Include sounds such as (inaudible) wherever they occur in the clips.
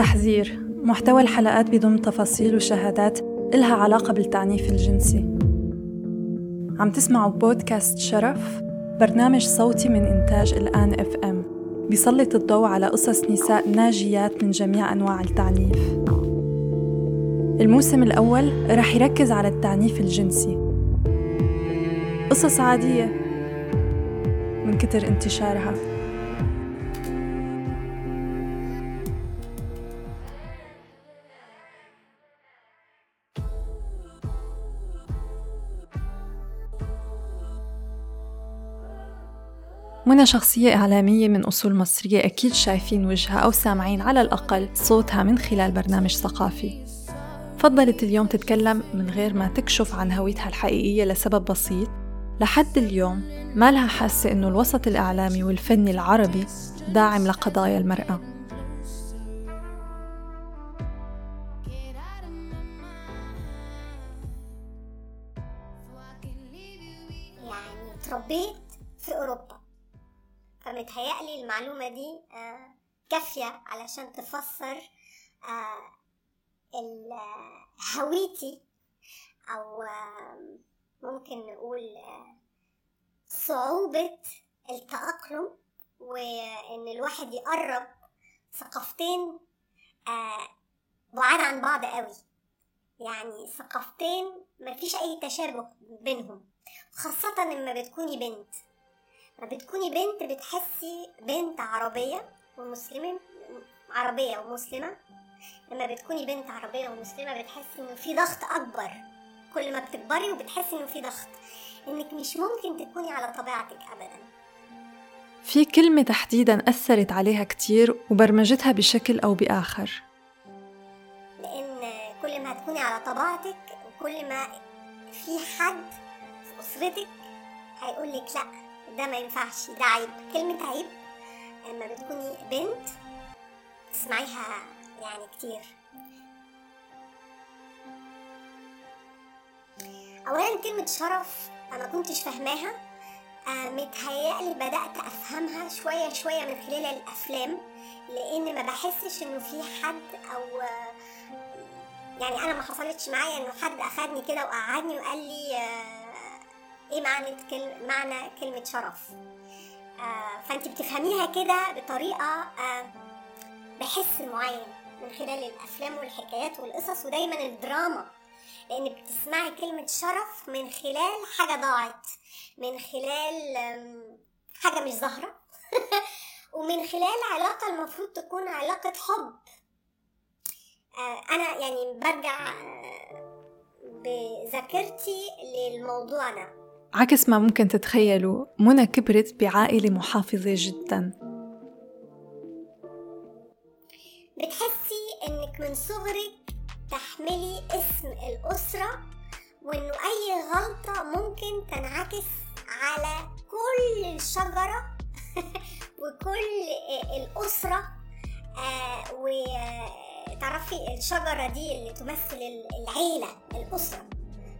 تحذير. محتوى الحلقات بضم تفاصيل وشهادات إلها علاقة بالتعنيف الجنسي. عم تسمعوا بودكاست شرف برنامج صوتي من إنتاج الآن إف إم. بيسلط الضوء على قصص نساء ناجيات من جميع أنواع التعنيف. الموسم الأول رح يركز على التعنيف الجنسي. قصص عادية. من كتر انتشارها. منى شخصية إعلامية من أصول مصرية أكيد شايفين وجهها أو سامعين على الأقل صوتها من خلال برنامج ثقافي. فضلت اليوم تتكلم من غير ما تكشف عن هويتها الحقيقية لسبب بسيط. لحد اليوم ما لها حاسة إنه الوسط الإعلامي والفني العربي داعم لقضايا المرأة. فمتهيألي المعلومة دي آه، كافية علشان تفسر آه، آه، هويتي أو ممكن نقول صعوبة التأقلم وإن الواحد يقرب ثقافتين بعاد عن بعض قوي. يعني ثقافتين مفيش أي تشابه بينهم خاصة لما بتكوني بنت. بتكوني بنت بتحسي بنت عربية ومسلمة عربية ومسلمة. لما بتكوني بنت عربية ومسلمة بتحسي إنه في ضغط أكبر. كل ما بتكبري وبتحسي إنه في ضغط. إنك مش ممكن تكوني على طبيعتك أبدا. في كلمة تحديدا أثرت عليها كتير وبرمجتها بشكل أو بآخر. لأن كل ما هتكوني على طبيعتك وكل ما في حد في أسرتك هيقول لك لأ. ده ما ينفعش ده عيب كلمة عيب لما بتكوني بنت تسمعيها يعني كتير. أولا كلمة شرف أنا كنتش فاهماها آه، متهيألي بدأت أفهمها شوية شوية من خلال الأفلام لأن ما بحسش إنه في حد أو آه، يعني أنا ما حصلتش معايا إنه حد أخدني كده وقعدني وقال لي آه، إيه معنى كل... معنى كلمة شرف؟ آه، فأنت بتفهميها كده بطريقة آه، بحس معين من خلال الأفلام والحكايات والقصص ودايما الدراما لأن بتسمعي كلمة شرف من خلال حاجة ضاعت من خلال آم، حاجة مش ظاهرة (laughs) ومن خلال علاقة المفروض تكون علاقة حب. آه، أنا يعني برجع آه، بذاكرتي للموضوع ده. عكس ما ممكن تتخيلوا منى كبرت بعائلة محافظة جدا. بتحسي إنك من صغرك تحملي اسم الأسرة وإنه أي غلطة ممكن تنعكس على كل الشجرة (laughs) وكل الأسرة. آه، وتعرفي الشجرة دي اللي تمثل العيلة الأسرة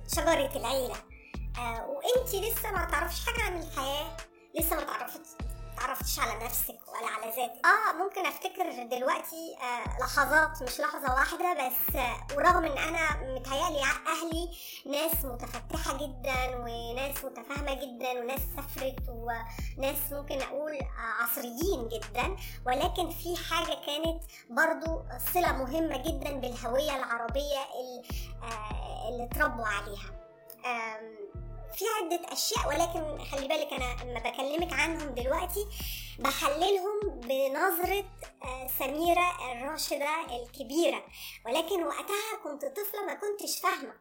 شجرة العيلة. آه، وانتي لسه ما تعرفش حاجة عن الحياة؟ لسه ما تعرفتش تعرفتش على نفسك ولا على ذاتك؟ آه ممكن أفتكر دلوقتي آه لحظات مش لحظة واحدة بس آه ورغم إن أنا متهيألي ع- أهلي ناس متفتحة جدا وناس متفاهمة جدا وناس سافرت وناس ممكن أقول آه عصريين جدا ولكن في حاجة كانت برضو صلة مهمة جدا بالهوية العربية اللي, آه اللي اتربوا عليها. آم، في عدة أشياء ولكن خلي بالك أنا لما بكلمك عنهم دلوقتي بحللهم بنظرة آه، سميرة الراشدة الكبيرة. ولكن وقتها كنت طفلة ما كنتش فاهمة.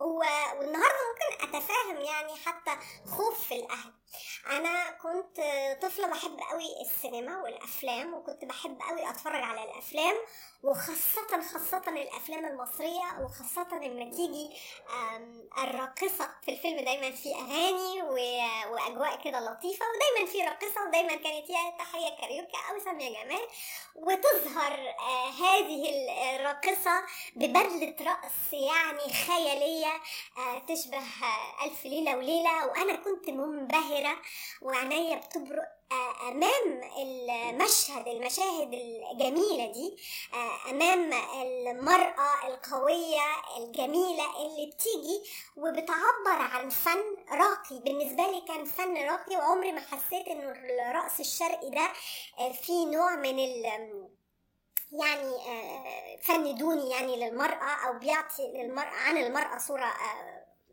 و- والنهاردة ممكن أتفاهم يعني حتى خوف في الأهل. أنا كنت طفلة بحب قوي السينما والأفلام وكنت بحب قوي أتفرج على الأفلام وخاصة خاصة الأفلام المصرية وخاصة لما تيجي آم، الراقصة في الفيلم دايما في أغاني و- وأجواء كده لطيفة ودايما في راقصة ودايما كانت يا تحية كاريوكا أو سامية جمال وتظهر آه، هذه الراقصة ببدلة رأس يعني خيالية آه، تشبه آه، ألف ليلة وليلة وأنا كنت منبهرة منبهرة وعينيا بتبرق آه، أمام المشهد المشاهد الجميلة دي آه، أمام المرأة القوية الجميلة اللي بتيجي وبتعبر عن فن راقي. بالنسبة لي كان فن راقي وعمري ما حسيت إنه الرقص الشرقي ده آه، فيه نوع من ال يعني فن دوني يعني للمرأة أو بيعطي للمرأة عن المرأة صورة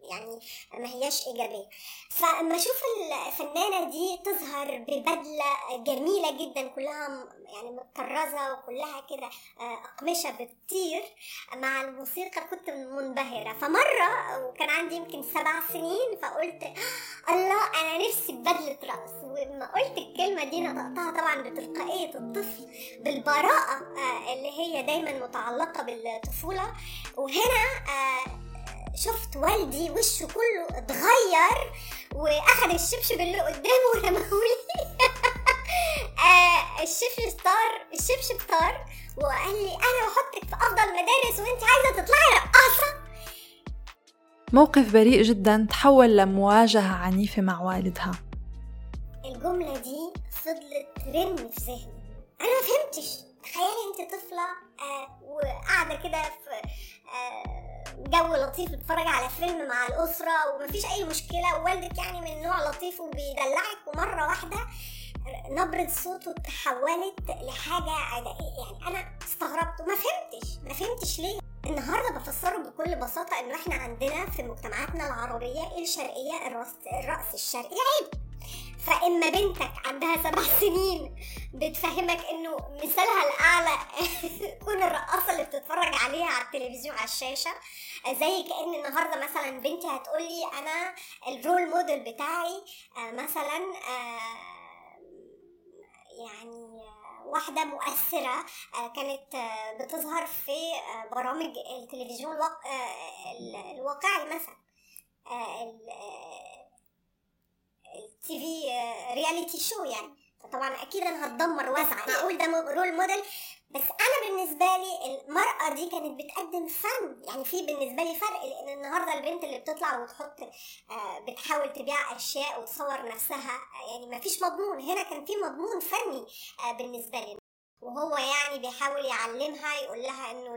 يعني ما هياش إيجابية. فاما أشوف الفنانة دي تظهر ببدلة جميلة جدا كلها يعني مطرزة وكلها كده آه، أقمشة بتطير مع الموسيقى كنت منبهرة. فمرة وكان عندي يمكن سبع سنين فقلت الله أنا نفسي ببدلة رقص. ولما قلت الكلمة دي نطقتها طبعا بتلقائية الطفل بالبراءة آه، اللي هي دايما متعلقة بالطفولة. وهنا آه، شفت والدي وشه كله اتغير واخد الشبشب اللي قدامه ورماهولي (laughs) آه الشبشب طار الشبشب طار وقال لي أنا بحطك في أفضل مدارس وأنت عايزة تطلعي رقاصة. موقف بريء جدا تحول لمواجهة عنيفة مع والدها. الجملة دي فضلت ترن في ذهني. أنا ما فهمتش. تخيلي أنت طفلة آه وقاعدة كده في آه جو لطيف بتتفرج على فيلم مع الأسرة ومفيش أي مشكلة. ووالدك يعني من نوع لطيف وبيدلعك. ومرة واحدة نبرة صوته تحولت لحاجة عدائية. يعني أنا استغربت وما فهمتش. ما فهمتش ليه. النهارده بفسره بكل بساطة إنه إحنا عندنا في مجتمعاتنا العربية الشرقية الرقص الشرقي عيب. فإما بنتك عندها سبع (laughs) سنين بتفهمك إنه مثالها الأعلى (laughs) تكون الرقاصة اللي بتتفرج عليها على التلفزيون على الشاشة. زي كأن النهارده مثلا بنتي هتقولي أنا الرول موديل بتاعي آه، مثلا آه، يعني واحدة مؤثرة آه، كانت بتظهر في برامج التلفزيون الواقعي مثلا التي في reality شو يعني. فطبعا أكيد أنا هتدمر واسعة. معقول ده role model بس أنا بالنسبة لي المرأة دي كانت بتقدم فن. يعني في بالنسبة لي فرق. لأن النهارده البنت اللي بتطلع وتحط آه، بتحاول تبيع أشياء وتصور نفسها يعني ما فيش مضمون. هنا كان في مضمون فني آه، بالنسبة لي. وهو يعني بيحاول يعلمها يقول لها إنه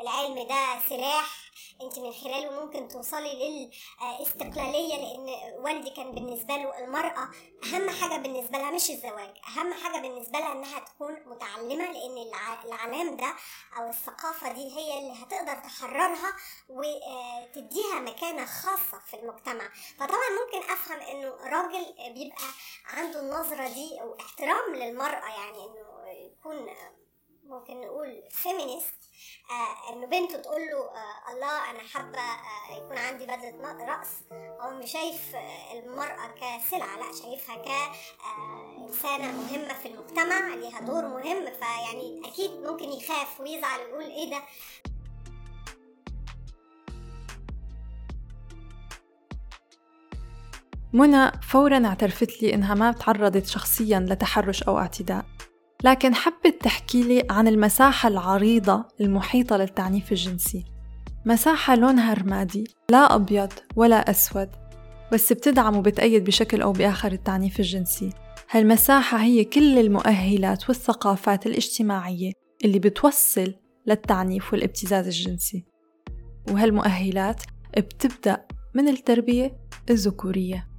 العلم ده سلاح انت من خلاله ممكن توصلي للاستقلالية لأن والدي كان بالنسبة له المرأة أهم حاجة بالنسبة لها مش الزواج. أهم حاجة بالنسبة لها إنها تكون متعلمة لأن العلام ده أو الثقافة دي هي اللي هتقدر تحررها وتديها مكانة خاصة في المجتمع. فطبعا ممكن أفهم إنه راجل بيبقى عنده النظرة دي أو احترام للمرأة يعني إنه يكون ممكن نقول فيمينيست آه إنه بنته تقول له آه الله أنا حابة آه يكون عندي بدلة رقص هو مش شايف آه المرأة كسلعة لا شايفها كانسانه آه مهمة في المجتمع ليها دور مهم. فيعني أكيد ممكن يخاف ويزعل ويقول إيه ده. منى فورا اعترفت لي إنها ما تعرضت شخصيا لتحرش أو اعتداء. لكن حبت تحكي لي عن المساحة العريضة المحيطة للتعنيف الجنسي. مساحة لونها رمادي لا أبيض ولا أسود بس بتدعم وبتأيد بشكل أو بآخر التعنيف الجنسي. هالمساحة هي كل المؤهلات والثقافات الاجتماعية اللي بتوصل للتعنيف والابتزاز الجنسي. وهالمؤهلات بتبدأ من التربية الذكورية.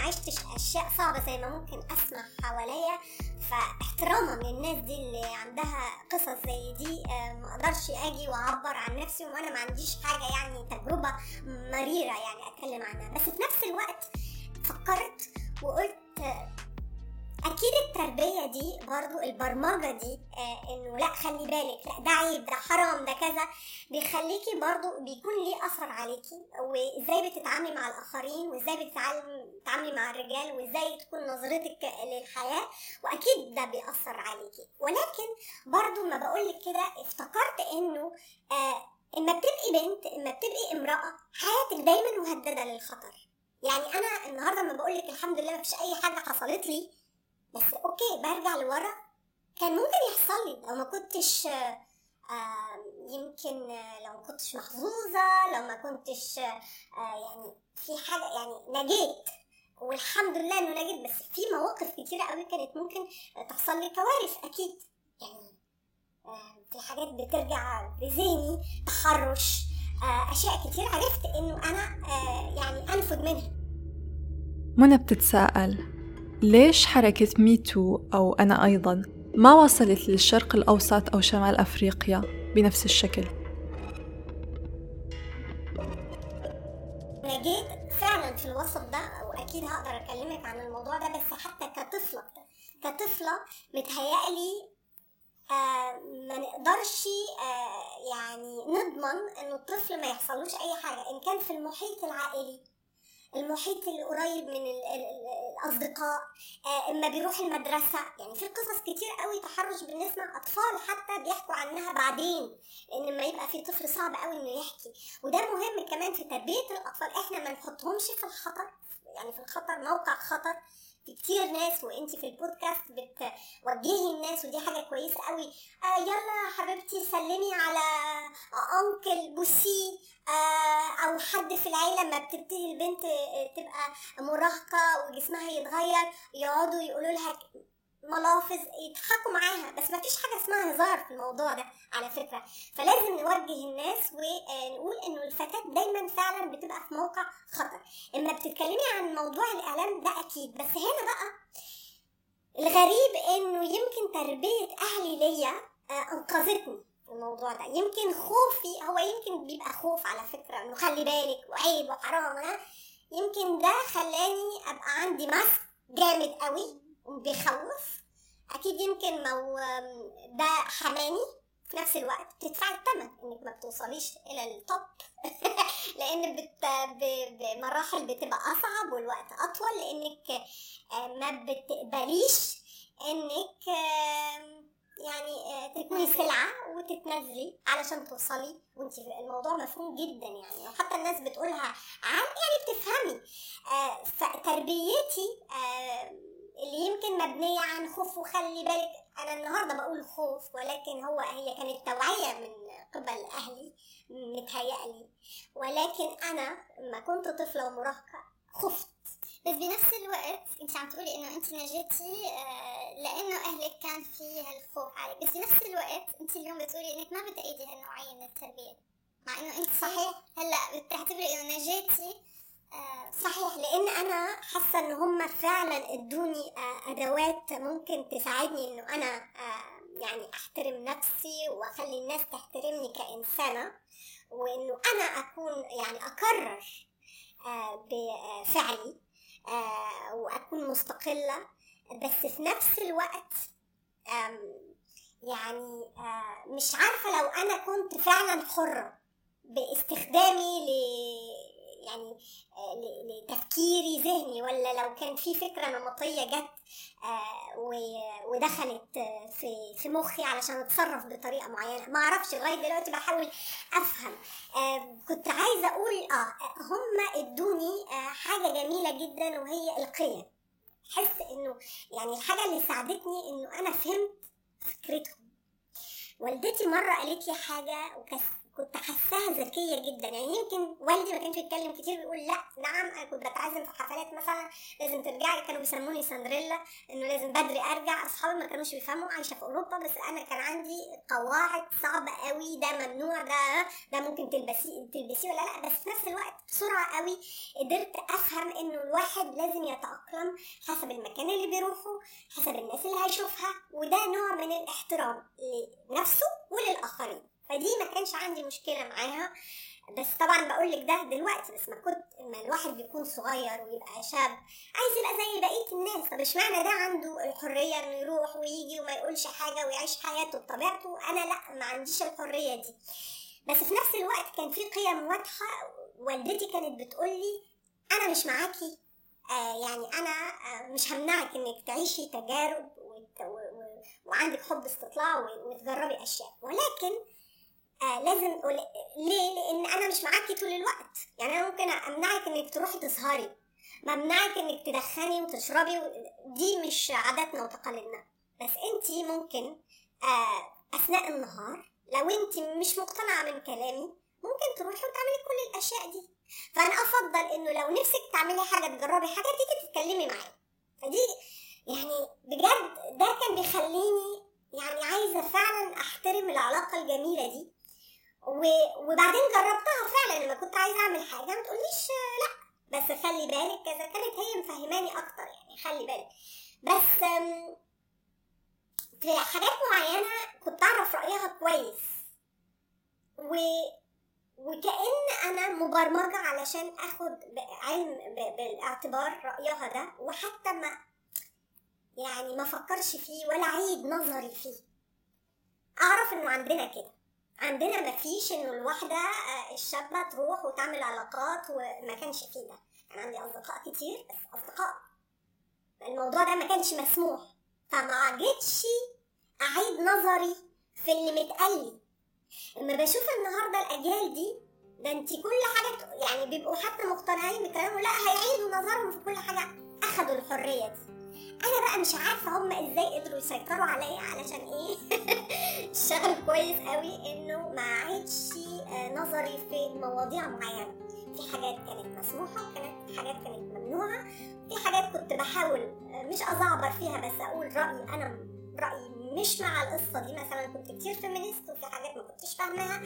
عشتش أشياء صعبة زي ما ممكن أسمع حواليا فاحتراما للناس دي اللي عندها قصص زي دي. آه، ما أقدرش أجي وأعبر عن نفسي وأنا ما عنديش حاجة يعني تجربة مريرة يعني أتكلم عنها. بس في نفس الوقت فكرت وقلت أكيد التربية دي برضو البرمجة دي آه إنه لأ خلي بالك لأ ده عيب ده حرام ده كذا بيخليكي برضو بيكون ليه أثر عليكي وإزاي بتتعاملي مع الآخرين وإزاي بتتعاملي مع الرجال وإزاي تكون نظرتك للحياة وأكيد ده بيأثر عليكي. ولكن برضو ما بقولك كده افتكرت إنه آه إما بتبقي بنت إما بتبقي امرأة حياتك دايما مهددة للخطر. يعني أنا النهارده لما بقول لك الحمد لله مفيش أي حاجة حصلت لي بس أوكي برجع لورا. كان ممكن يحصل لي لو ما كنتش آه يمكن لو ما كنتش محظوظة لو ما كنتش آه، يعني في حاجة يعني نجيت. والحمد لله إنه نجيت بس في مواقف كتيرة قوي كانت ممكن تحصل لي كوارث أكيد. يعني آه، في حاجات بترجع بذهني تحرش أشياء كتير عرفت إنه أنا يعني انفذ منها. منى بتتساءل ليش حركة ميتو أو أنا أيضا ما وصلت للشرق الأوسط أو شمال أفريقيا بنفس الشكل؟ نجيت فعلا في الوسط ده وأكيد هقدر أكلمك عن الموضوع ده بس حتى كطفلة كطفلة متهيألي آه ما نقدرش آه يعني نضمن إنه الطفل ما يحصلوش أي حاجة إن كان في المحيط العائلي. المحيط القريب من ال- ال- ال- الأصدقاء آه إما بيروح المدرسة. يعني في قصص كتير قوي تحرش بنسمع أطفال حتى بيحكوا عنها بعدين لأن لما يبقى في طفل صعب قوي إنه يحكي. وده مهم كمان في تربية الأطفال. إحنا ما نحطهمش في الخطر يعني في الخطر موقع خطر. كتير ناس وانت في البودكاست بتوجهي الناس ودي حاجة كويسة قوي. آه يلا حبيبتي سلمي على انكل بوسي. آه أو حد في العيلة لما بتبتدي البنت آه، تبقى مراهقة وجسمها يتغير يقعدوا يقولوا لها ملافظ يضحكوا معاها بس ما فيش حاجة اسمها هزار في الموضوع ده على فكرة. فلازم نوجه الناس ونقول إنه الفتاة دايما فعلا بتبقى في موقع خطر. إما بتتكلمي عن موضوع الإعلام ده أكيد بس هنا بقى الغريب إنه يمكن تربية أهلي ليا آه، أنقذتني الموضوع ده. يمكن خوفي هو يمكن بيبقى خوف على فكرة إنه خلي بالك وعيب وحرام يمكن ده خلاني أبقى عندي ماسك جامد قوي وبيخوف أكيد يمكن لو ده حماني في نفس الوقت بتدفعي الثمن إنك ما بتوصليش إلى التوب (laughs) لأن بت... بمراحل بتبقى أصعب والوقت أطول لإنك آه، ما بتقبليش إنك يعني آه، تكوني سلعة وتتنازلي علشان توصلي. وانت الموضوع مفهوم جدا يعني. وحتى الناس بتقولها عن يعني بتفهمي. آه، فتربيتي اللي يمكن مبنية عن خوف وخلي بالك أنا النهاردة بقول خوف ولكن هو هي كانت توعية من قبل أهلي متهيألي. ولكن أنا لما كنت طفلة ومراهقة خفت. بس بنفس الوقت أنت عم تقولي إنه أنت نجيتي آه، لأنه أهلك كان في هالخوف عليك. بس بنفس الوقت أنت اليوم بتقولي إنك ما بتأيدي هالنوعية من التربية. مع إنه أنت صحيح. هلأ بتعتبري إنه نجيتي صحيح لأن أنا حاسة إن هم فعلا إدوني آه، أدوات ممكن تساعدني إنه أنا آه، يعني أحترم نفسي وأخلي الناس تحترمني كإنسانة وإنه أنا أكون يعني اكرر آه، بفعلي وأكون مستقلة. بس في نفس الوقت يعني مش عارفة لو أنا كنت فعلا حرة باستخدامي ل يعني آه، لتفكيري ذهني ولا لو كان في فكرة نمطية جت آه، ودخلت آه، في في مخي علشان أتصرف بطريقة معينة. ما أعرفش لغاية دلوقتي بحاول أفهم. كنت عايزة أقول آه هم ادوني حاجة جميلة جدا وهي القيم. حس إنه يعني الحاجة اللي ساعدتني إنه أنا فهمت فكرتهم. والدتي مرة قالت لي حاجة وكنت حاساها ذكية جدا. يعني يمكن والدي ما كانش بيتكلم كتير بيقول لأ نعم أنا كنت بتعزم في حفلات مثلا لازم ترجعي. كانوا بيسموني سندريلا إنه لازم بدري أرجع. أصحابي ما كانوش بيفهموا عايشة في أوروبا بس أنا كان عندي قواعد صعبة قوي. ده ممنوع ده ده ممكن تلبسيه تلبسيه ولا لأ. بس في نفس الوقت بسرعة قوي قدرت أفهم إنه الواحد لازم يتأقلم حسب المكان اللي بيروحه حسب الناس اللي هيشوفها. وده نوع من الاحترام لنفسه وللآخرين. فدي ما كانش عندي مشكلة معاها. بس طبعا بقول لك ده دلوقتي بس ما كنت لما الواحد بيكون صغير ويبقى شاب عايز يبقى زي بقية الناس. طب اشمعنى ده عنده الحرية إنه يروح ويجي وما يقولش حاجة ويعيش حياته بطبيعته؟ أنا لأ ما عنديش الحرية دي. بس في نفس الوقت كان في قيم واضحة والدتي كانت بتقول لي أنا مش معاكي. آه يعني أنا آه مش همنعك إنك تعيشي تجارب وعندك حب استطلاع وتجربي أشياء. ولكن آه لازم ليه؟ لأن أنا مش معاكي طول الوقت. يعني أنا ممكن أمنعك إنك تروحي تسهري. ممنعك إنك تدخني وتشربي. دي مش عاداتنا وتقاليدنا. بس انتي ممكن آه أثناء النهار لو انت مش مقتنعة من كلامي ممكن تروحي وتعملي كل الأشياء دي. فأنا أفضل إنه لو نفسك تعملي حاجة تجربي حاجة تيجي تتكلمي معايا. فدي يعني بجد ده كان بيخليني يعني عايزة فعلا أحترم العلاقة الجميلة دي. وبعدين جربتها فعلا لما كنت عايزة أعمل حاجة ما تقوليش لأ. بس خلي بالك كذا كانت هي مفهماني أكتر يعني خلي بالك. بس في حاجات معينة كنت أعرف رأيها كويس. و وكأن أنا مبرمجة علشان أخد علم بالاعتبار رأيها ده وحتى ما يعني ما فكرش فيه ولا عيد نظري فيه. أعرف إنه عندنا كده. عندنا ما فيش إنه الواحدة آه، الشابة تروح وتعمل علاقات وما كانش فيه ده. أنا عندي أصدقاء كتير بس أصدقاء. الموضوع ده ما كانش مسموح. فما جيتش أعيد نظري في اللي متقلي لما بشوف النهارده الأجيال دي ده أنت كل حاجة يعني بيبقوا حتى مقتنعين بكلامه لا هيعيدوا نظرهم في كل حاجة. أخدوا الحرية دي. أنا بقى مش عارفة هم إزاي قدروا يسيطروا عليا علشان إيه؟ (laughs) الشغل كويس قوي إنه ما عيدش آه، نظري في مواضيع معينة. في حاجات كانت مسموحة وكانت حاجات كانت ممنوعة. في حاجات كنت بحاول آه، مش أزعبر فيها بس أقول رأيي أنا رأيي مش مع القصة دي. مثلا كنت كتير فيمينيست وفي حاجات ما كنتش فاهماها.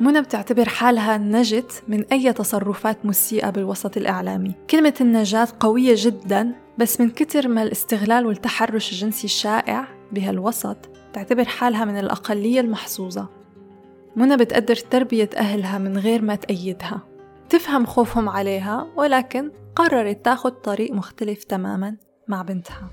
منى بتعتبر حالها نجت من أي تصرفات مسيئة بالوسط الإعلامي. كلمة النجاة قوية جدا بس من كتر ما الاستغلال والتحرش الجنسي الشائع بهالوسط تعتبر حالها من الأقلية المحظوظة. منى بتقدر تربية أهلها من غير ما تأيدها. تفهم خوفهم عليها ولكن قررت تاخد طريق مختلف تماما مع بنتها.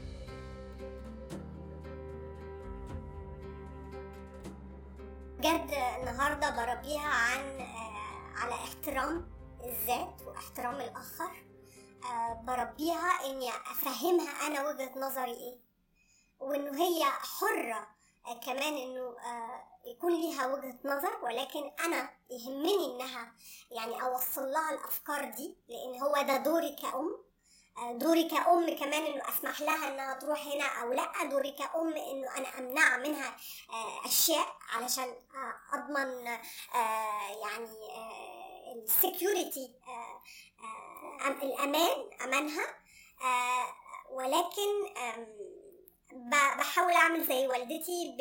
بجد النهاردة بربيها عن آه، على احترام الذات واحترام الآخر. آه، بربيها إني أفهمها أنا وجهة نظري إيه. وإنه هي حرة آه، كمان إنه يكون ليها وجهة نظر ولكن أنا يهمني إنها يعني أوصل لها الأفكار دي لأن هو ده دوري كأم. دوري كأم كمان إنه أسمح لها إنها تروح هنا أو لأ. دوري كأم إنه أنا أمنع منها آه، أشياء علشان آه، أضمن آه، يعني السكيورتي الأمان أمانها. ولكن بحاول أعمل زي والدتي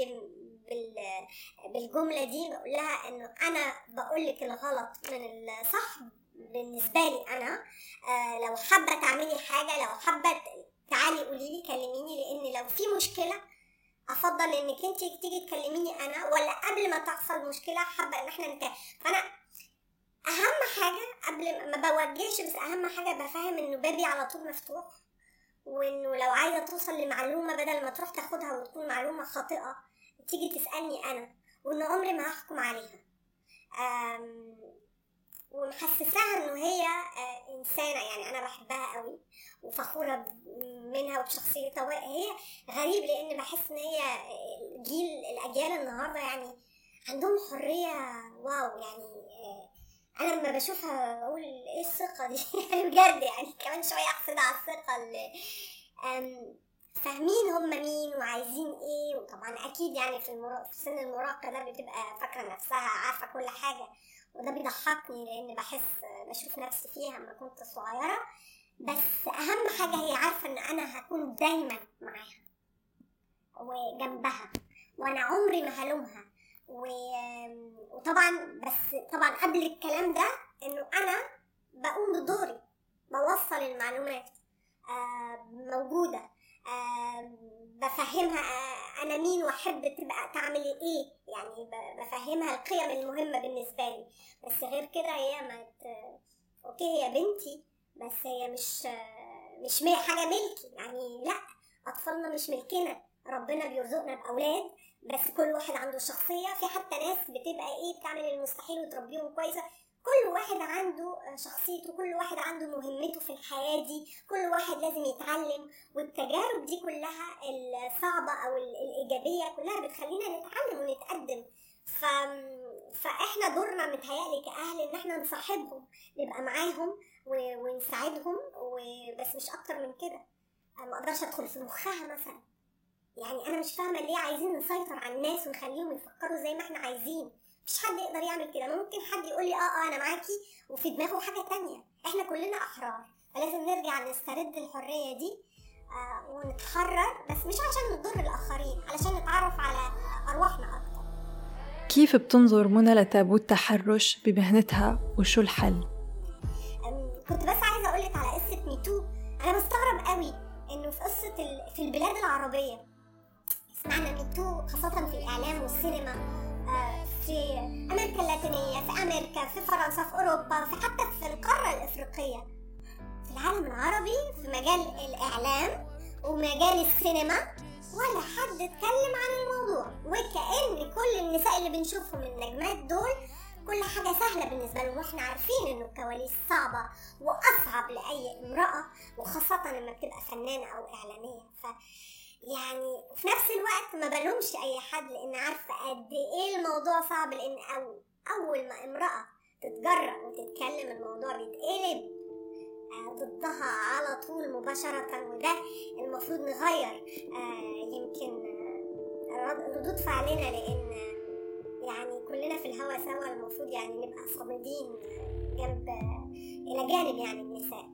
بالجملة دي بقول لها إنه أنا بقول لك الغلط من الصح. بالنسبة لي أنا آه لو حابة تعملي حاجة لو حابة تعالي قولي لي كلميني لأن لو في مشكلة أفضل إنك أنت تيجي تكلميني أنا ولا قبل ما تحصل مشكلة حابة إن إحنا نتكلم فأنا أهم حاجة قبل ما بوجهش بس أهم حاجة بفهم إنه بابي على طول مفتوح وإنه لو عايزة توصل لمعلومة بدل ما تروح تاخدها وتكون معلومة خاطئة تيجي تسألني أنا وإن عمري ما هحكم عليها. ومحسساها انه هي آه، انسانة يعني أنا بحبها قوي وفخورة منها وبشخصيتها وهي غريب لأن بحس ان هي جيل الأجيال النهارده يعني عندهم حرية واو يعني آه، أنا لما بشوفها بقول إيه الثقة دي؟ (laughs) بجد يعني كمان شوية احسد على الثقة فاهمين هم مين وعايزين إيه وطبعا أكيد يعني في, المرا... في سن المراهقة ده بتبقى فاكرة نفسها عارفة كل حاجة. وده بيضحكني لأن بحس بشوف نفسي فيها لما كنت صغيرة. بس أهم حاجة هي عارفة إن أنا هكون دايما معاها وجنبها وأنا عمري ما هلومها. وطبعا بس طبعا قبل الكلام ده إنه أنا بقوم بدوري بوصل المعلومات آه، موجودة بفهمها آه، أنا مين وأحب تبقى تعمل إيه. يعني بفهمها القيم المهمة بالنسبة لي. بس غير كده هي ما أوكي هي بنتي بس هي مش مش حاجة ملكي. يعني لأ أطفالنا مش ملكنا ربنا بيرزقنا بأولاد بس كل واحد عنده شخصية. في حتى ناس بتبقى إيه بتعمل المستحيل وتربيهم كويسة. كل واحد عنده شخصيته كل واحد عنده مهمته في الحياة دي كل واحد لازم يتعلم. والتجارب دي كلها الصعبة أو الإيجابية كلها بتخلينا نتعلم ونتقدم. ف... فإحنا دورنا متهيألي كأهل إن إحنا نصاحبهم نبقى معاهم و... ونساعدهم وبس مش أكتر من كده. ما أقدرش أدخل في مخها مثلا. يعني أنا مش فاهمة ليه عايزين نسيطر على الناس ونخليهم يفكروا زي ما إحنا عايزين. مش حد يقدر يعمل كده. ممكن حد يقول لي آه آه أنا معاكي وفي دماغه حاجة تانية. إحنا كلنا أحرار. فلازم نرجع نسترد الحرية دي آه ونتحرر بس مش عشان نضر الآخرين علشان نتعرف على أرواحنا أكتر. كيف بتنظر منى لتابو التحرش بمهنتها وشو الحل؟ كنت بس عايزة أقول لك على قصة MeToo. أنا بستغرب قوي إنه في قصة في البلاد العربية. سمعنا MeToo خاصة في الإعلام والسينما آه، في أمريكا اللاتينيه في أمريكا في فرنسا في أوروبا في حتى في القارة الإفريقية. في العالم العربي في مجال الإعلام ومجال السينما ولا حد اتكلم عن الموضوع. وكأن كل النساء اللي بنشوفهم النجمات دول كل حاجة سهلة بالنسبة لهم وإحنا عارفين إنه الكواليس صعبة وأصعب لأي امرأة وخاصة لما بتبقى فنانة أو إعلانية. ف يعني في نفس الوقت ما بلومش أي حد لأن عارفة قد إيه الموضوع صعب لأن أو أول ما امرأة تتجرأ وتتكلم الموضوع بيتقلب آه، ضدها على طول مباشرة وده المفروض نغير. آه، يمكن آه، ردود فعلنا لأن يعني كلنا في الهوا سوا المفروض يعني نبقى صامدين جنب إلى جانب يعني النساء.